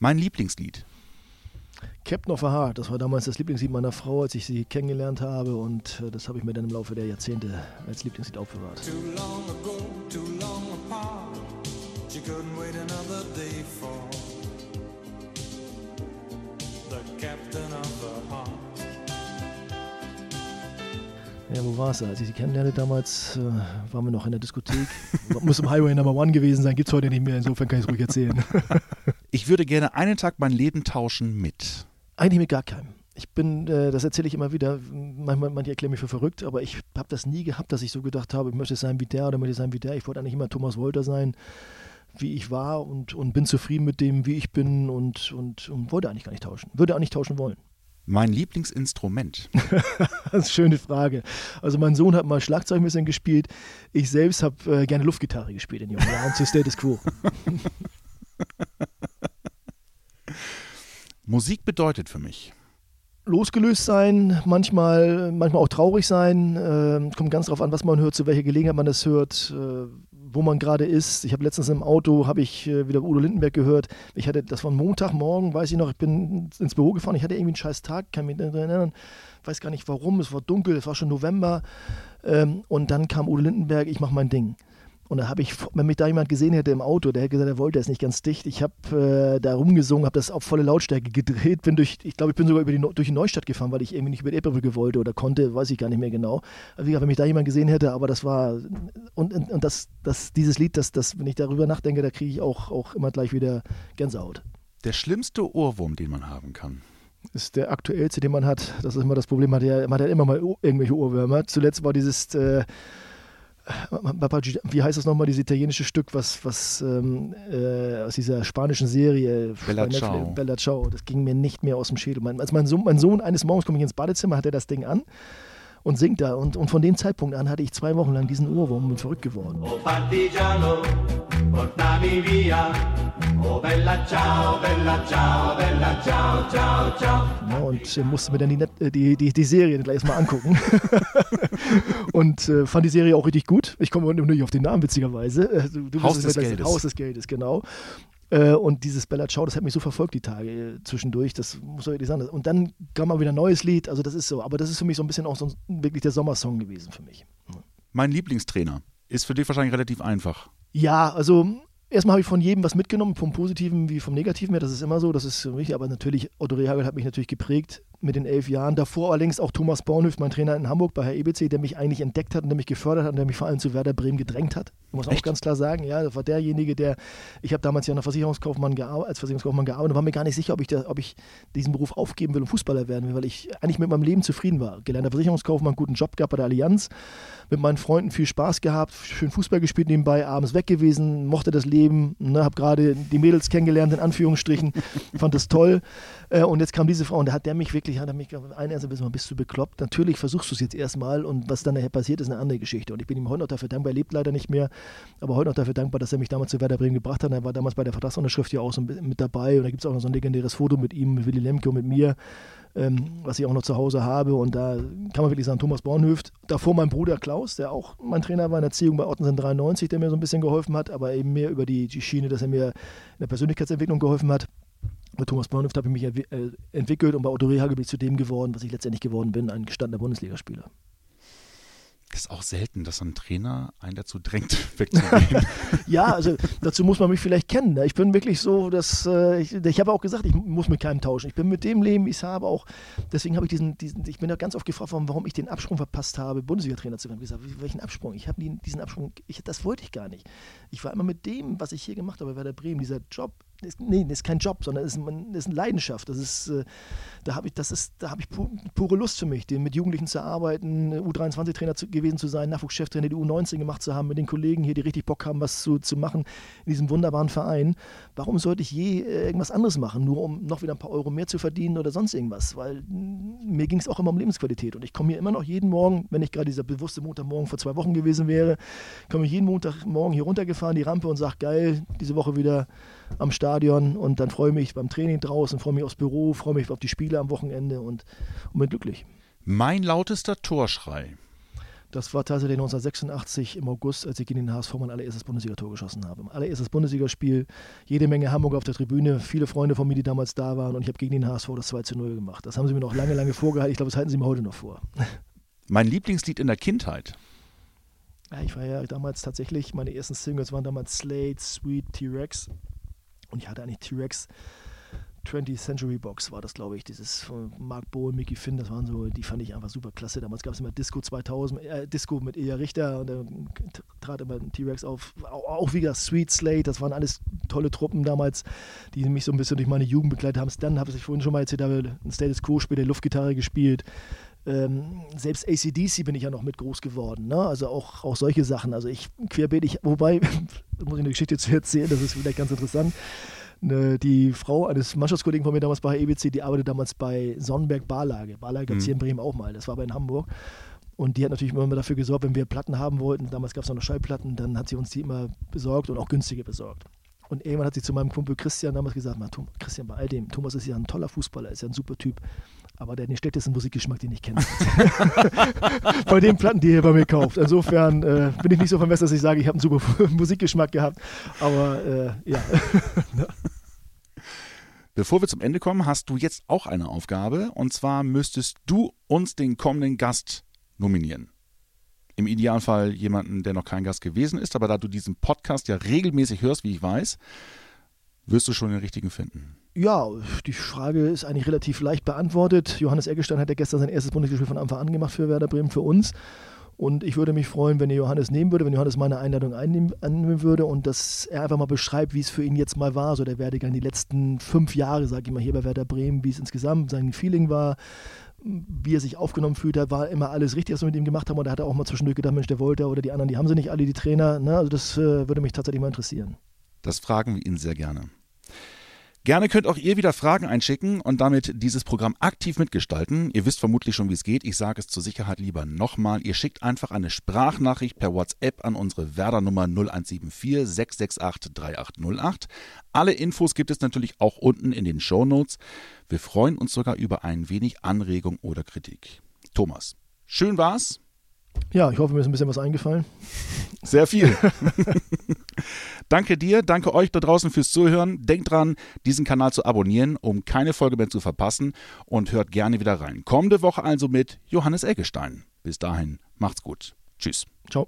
Mein Lieblingslied. Captain of a Heart, das war damals das Lieblingslied meiner Frau, als ich sie kennengelernt habe und äh, das habe ich mir dann im Laufe der Jahrzehnte als Lieblingslied aufbewahrt. Too long ago, too Ja, wo war es? Als ich sie kennenlernte damals, äh, waren wir noch in der Diskothek. [LAUGHS] Muss im Highway Number One gewesen sein, gibt es heute nicht mehr. Insofern kann ich es ruhig erzählen. [LAUGHS] ich würde gerne einen Tag mein Leben tauschen mit. Eigentlich mit gar keinem. Ich bin, äh, das erzähle ich immer wieder, manchmal, manche erklären mich für verrückt, aber ich habe das nie gehabt, dass ich so gedacht habe, ich möchte sein wie der oder möchte sein wie der. Ich wollte eigentlich immer Thomas Wolter sein, wie ich war und, und bin zufrieden mit dem, wie ich bin und, und, und wollte eigentlich gar nicht tauschen. Würde auch nicht tauschen wollen. Mein Lieblingsinstrument? [LAUGHS] das ist eine schöne Frage. Also mein Sohn hat mal Schlagzeug ein bisschen gespielt. Ich selbst habe äh, gerne Luftgitarre gespielt in jungen Jahren zu Status Quo. [LAUGHS] Musik bedeutet für mich losgelöst sein, manchmal, manchmal auch traurig sein. Äh, kommt ganz darauf an, was man hört, zu welcher Gelegenheit man das hört. Äh, wo man gerade ist. Ich habe letztens im Auto, habe ich äh, wieder Udo Lindenberg gehört. Ich hatte, das war Montagmorgen, weiß ich noch, ich bin ins Büro gefahren, ich hatte irgendwie einen scheiß Tag, kann mich nicht erinnern, weiß gar nicht warum, es war dunkel, es war schon November. Ähm, und dann kam Udo Lindenberg, ich mache mein Ding. Und da habe ich, wenn mich da jemand gesehen hätte im Auto, der hätte gesagt, er wollte es nicht ganz dicht. Ich habe äh, da rumgesungen, habe das auf volle Lautstärke gedreht, bin durch, ich glaube, ich bin sogar über die, durch die Neustadt gefahren, weil ich irgendwie nicht über die Eberbrücke wollte oder konnte, weiß ich gar nicht mehr genau. Also, wie gesagt, wenn mich da jemand gesehen hätte, aber das war, und, und, und das, das, dieses Lied, das, das, wenn ich darüber nachdenke, da kriege ich auch, auch immer gleich wieder Gänsehaut. Der schlimmste Ohrwurm, den man haben kann ist der aktuellste, den man hat. Das ist immer das Problem, man hat ja, man hat ja immer mal irgendwelche Ohrwürmer. Zuletzt war dieses äh, wie heißt das nochmal, dieses italienische Stück, was, was ähm, äh, aus dieser spanischen Serie Bella Ciao. Bella Ciao, das ging mir nicht mehr aus dem Schädel. Mein, als mein Sohn, mein Sohn eines Morgens komme ich ins Badezimmer, hat er das Ding an und singt da. Und, und von dem Zeitpunkt an hatte ich zwei Wochen lang diesen Ohrwurm und bin verrückt geworden. Oh Partigiano, portami via. Oh bella ciao, bella ciao, bella ciao, ciao, ciao. Ja, und äh, musste mir dann die, äh, die, die, die Serie gleich mal angucken. [LAUGHS] und äh, fand die Serie auch richtig gut. Ich komme nicht auf den Namen, witzigerweise. Äh, du, du Haus des Geldes. Haus des Geldes, genau. Äh, und dieses Bella Ciao, das hat mich so verfolgt die Tage äh, zwischendurch, das muss man wirklich sagen. Und dann kam mal wieder ein neues Lied, also das ist so. Aber das ist für mich so ein bisschen auch so ein, wirklich der Sommersong gewesen für mich. Mein Lieblingstrainer ist für dich wahrscheinlich relativ einfach. Ja, also erstmal habe ich von jedem was mitgenommen, vom Positiven wie vom Negativen her, das ist immer so, das ist für mich, aber natürlich, Otto Rehagel hat mich natürlich geprägt mit den elf Jahren. Davor allerdings auch Thomas Bornhöft, mein Trainer in Hamburg bei Herr EBC, der mich eigentlich entdeckt hat und der mich gefördert hat und der mich vor allem zu Werder Bremen gedrängt hat. Ich muss Echt? auch ganz klar sagen, ja, das war derjenige, der, ich habe damals ja noch Versicherungskaufmann als Versicherungskaufmann gearbeitet und war mir gar nicht sicher, ob ich, der, ob ich diesen Beruf aufgeben will und Fußballer werden will, weil ich eigentlich mit meinem Leben zufrieden war. Gelernter Versicherungskaufmann, guten Job gehabt bei der Allianz, mit meinen Freunden viel Spaß gehabt, schön Fußball gespielt nebenbei, abends weg gewesen, mochte das Leben, ne, habe gerade die Mädels kennengelernt, in Anführungsstrichen, [LAUGHS] fand das toll. Äh, und jetzt kam diese Frau und da hat der mich wirklich, hat er mich ein erster mal, bist du bekloppt? Natürlich versuchst du es jetzt erstmal und was dann nachher passiert, ist eine andere Geschichte. Und ich bin ihm heute noch dafür dankbar, er lebt leider nicht mehr, aber heute noch dafür dankbar, dass er mich damals zu Werder Bremen gebracht hat. Er war damals bei der Vertragsunterschrift ja auch so mit dabei und da gibt es auch noch so ein legendäres Foto mit ihm, mit Willy Lemke und mit mir was ich auch noch zu Hause habe. Und da kann man wirklich sagen, Thomas Bornhöft, davor mein Bruder Klaus, der auch mein Trainer war in der Erziehung bei Ottensen 93, der mir so ein bisschen geholfen hat, aber eben mehr über die, die Schiene, dass er mir in der Persönlichkeitsentwicklung geholfen hat. Bei Thomas Bornhöft habe ich mich äh, entwickelt und bei Otto Rehage bin ich zu dem geworden, was ich letztendlich geworden bin, ein gestandener Bundesligaspieler. Ist auch selten, dass ein Trainer einen dazu drängt, [LAUGHS] wegzugehen. [LAUGHS] ja, also dazu muss man mich vielleicht kennen. Ne? Ich bin wirklich so, dass äh, ich, ich habe auch gesagt, ich muss mit keinem tauschen. Ich bin mit dem Leben, wie ich es habe, auch. Deswegen habe ich diesen, diesen, ich bin da ganz oft gefragt worden, warum ich den Absprung verpasst habe, Bundesliga-Trainer zu werden. Ich habe gesagt, welchen Absprung? Ich habe diesen Absprung, ich, das wollte ich gar nicht. Ich war immer mit dem, was ich hier gemacht habe bei Werder Bremen, dieser Job, ist, nee, das ist kein Job, sondern das ist, das ist eine Leidenschaft. Das ist, äh, da habe ich, das ist, da habe ich pu pure Lust für mich, mit Jugendlichen zu arbeiten, U23-Trainer gewesen zu sein, Nachwuchscheftrainer, die U19 gemacht zu haben, mit den Kollegen hier, die richtig Bock haben, was zu, zu machen in diesem wunderbaren Verein. Warum sollte ich je äh, irgendwas anderes machen, nur um noch wieder ein paar Euro mehr zu verdienen oder sonst irgendwas? Weil mir ging es auch immer um Lebensqualität und ich komme hier immer noch jeden Morgen, wenn ich gerade dieser bewusste Montagmorgen vor zwei Wochen gewesen wäre, komme ich jeden Montagmorgen hier runtergefahren, die Rampe und sage, geil, diese Woche wieder am Stadion und dann freue ich mich beim Training draußen, freue mich aufs Büro, freue mich auf die Spiele am Wochenende und, und bin glücklich. Mein lautester Torschrei. Das war tatsächlich 1986 im August, als ich gegen den HSV mein allererstes Bundesligator geschossen habe. Mein allererstes Bundesligaspiel, jede Menge Hamburger auf der Tribüne, viele Freunde von mir, die damals da waren und ich habe gegen den HSV das 2 zu 0 gemacht. Das haben sie mir noch lange, lange vorgehalten. Ich glaube, das halten sie mir heute noch vor. [LAUGHS] Mein Lieblingslied in der Kindheit. Ja, ich war ja damals tatsächlich, meine ersten Singles waren damals Slade, Sweet, T-Rex. Und ich hatte eigentlich T-Rex 20th Century Box war das, glaube ich, dieses von Mark Bohl, Mickey Finn, das waren so, die fand ich einfach super klasse. Damals gab es immer Disco 2000, äh, Disco mit Ilja Richter und dann trat immer ein T-Rex auf. Auch, auch wieder Sweet Slate, das waren alles tolle Truppen damals, die mich so ein bisschen durch meine Jugend begleitet haben. Dann habe ich vorhin schon mal erzählt, habe ein Status Quo später Luftgitarre gespielt. Ähm, selbst ACDC bin ich ja noch mit groß geworden. Ne? Also auch, auch solche Sachen. Also ich querbeet, ich, wobei, [LAUGHS] muss ich eine Geschichte zu erzählen, das ist vielleicht ganz interessant. Ne, die Frau eines Mannschaftskollegen von mir damals bei EBC, die arbeitet damals bei Sonnenberg Barlage. Barlage gab es mhm. hier in Bremen auch mal. Das war aber in Hamburg. Und die hat natürlich immer dafür gesorgt, wenn wir Platten haben wollten, damals gab es noch Schallplatten, dann hat sie uns die immer besorgt und auch günstige besorgt. Und irgendwann hat sie zu meinem Kumpel Christian damals gesagt, Christian, bei all dem, Thomas ist ja ein toller Fußballer, ist ja ein super Typ aber der hat den schlechtesten Musikgeschmack, den ich kenne. [LAUGHS] bei den Platten, die er bei mir kauft. Insofern äh, bin ich nicht so vermesst, dass ich sage, ich habe einen super [LAUGHS] Musikgeschmack gehabt. Aber äh, ja. [LAUGHS] Bevor wir zum Ende kommen, hast du jetzt auch eine Aufgabe. Und zwar müsstest du uns den kommenden Gast nominieren. Im Idealfall jemanden, der noch kein Gast gewesen ist. Aber da du diesen Podcast ja regelmäßig hörst, wie ich weiß, wirst du schon den richtigen finden. Ja, die Frage ist eigentlich relativ leicht beantwortet. Johannes Eggestein hat ja gestern sein erstes Bundesligaspiel von Anfang an gemacht für Werder Bremen, für uns. Und ich würde mich freuen, wenn ihr Johannes nehmen würde, wenn Johannes meine Einladung einnehmen, annehmen würde und dass er einfach mal beschreibt, wie es für ihn jetzt mal war, so der Werdegang die letzten fünf Jahre, sage ich mal, hier bei Werder Bremen, wie es insgesamt sein Feeling war, wie er sich aufgenommen fühlt, da war immer alles richtig, was wir mit ihm gemacht haben. Und da hat er auch mal zwischendurch gedacht, Mensch, der wollte oder die anderen, die haben sie nicht alle, die Trainer. Ne? Also das äh, würde mich tatsächlich mal interessieren. Das fragen wir ihn sehr gerne. Gerne könnt auch ihr wieder Fragen einschicken und damit dieses Programm aktiv mitgestalten. Ihr wisst vermutlich schon, wie es geht. Ich sage es zur Sicherheit lieber nochmal. Ihr schickt einfach eine Sprachnachricht per WhatsApp an unsere Werder-Nummer 0174 668 3808. Alle Infos gibt es natürlich auch unten in den Show Notes. Wir freuen uns sogar über ein wenig Anregung oder Kritik. Thomas, schön war's. Ja, ich hoffe, mir ist ein bisschen was eingefallen. [LAUGHS] Sehr viel. [LAUGHS] danke dir, danke euch da draußen fürs Zuhören. Denkt dran, diesen Kanal zu abonnieren, um keine Folge mehr zu verpassen und hört gerne wieder rein. Kommende Woche also mit Johannes Eggestein. Bis dahin, macht's gut. Tschüss. Ciao.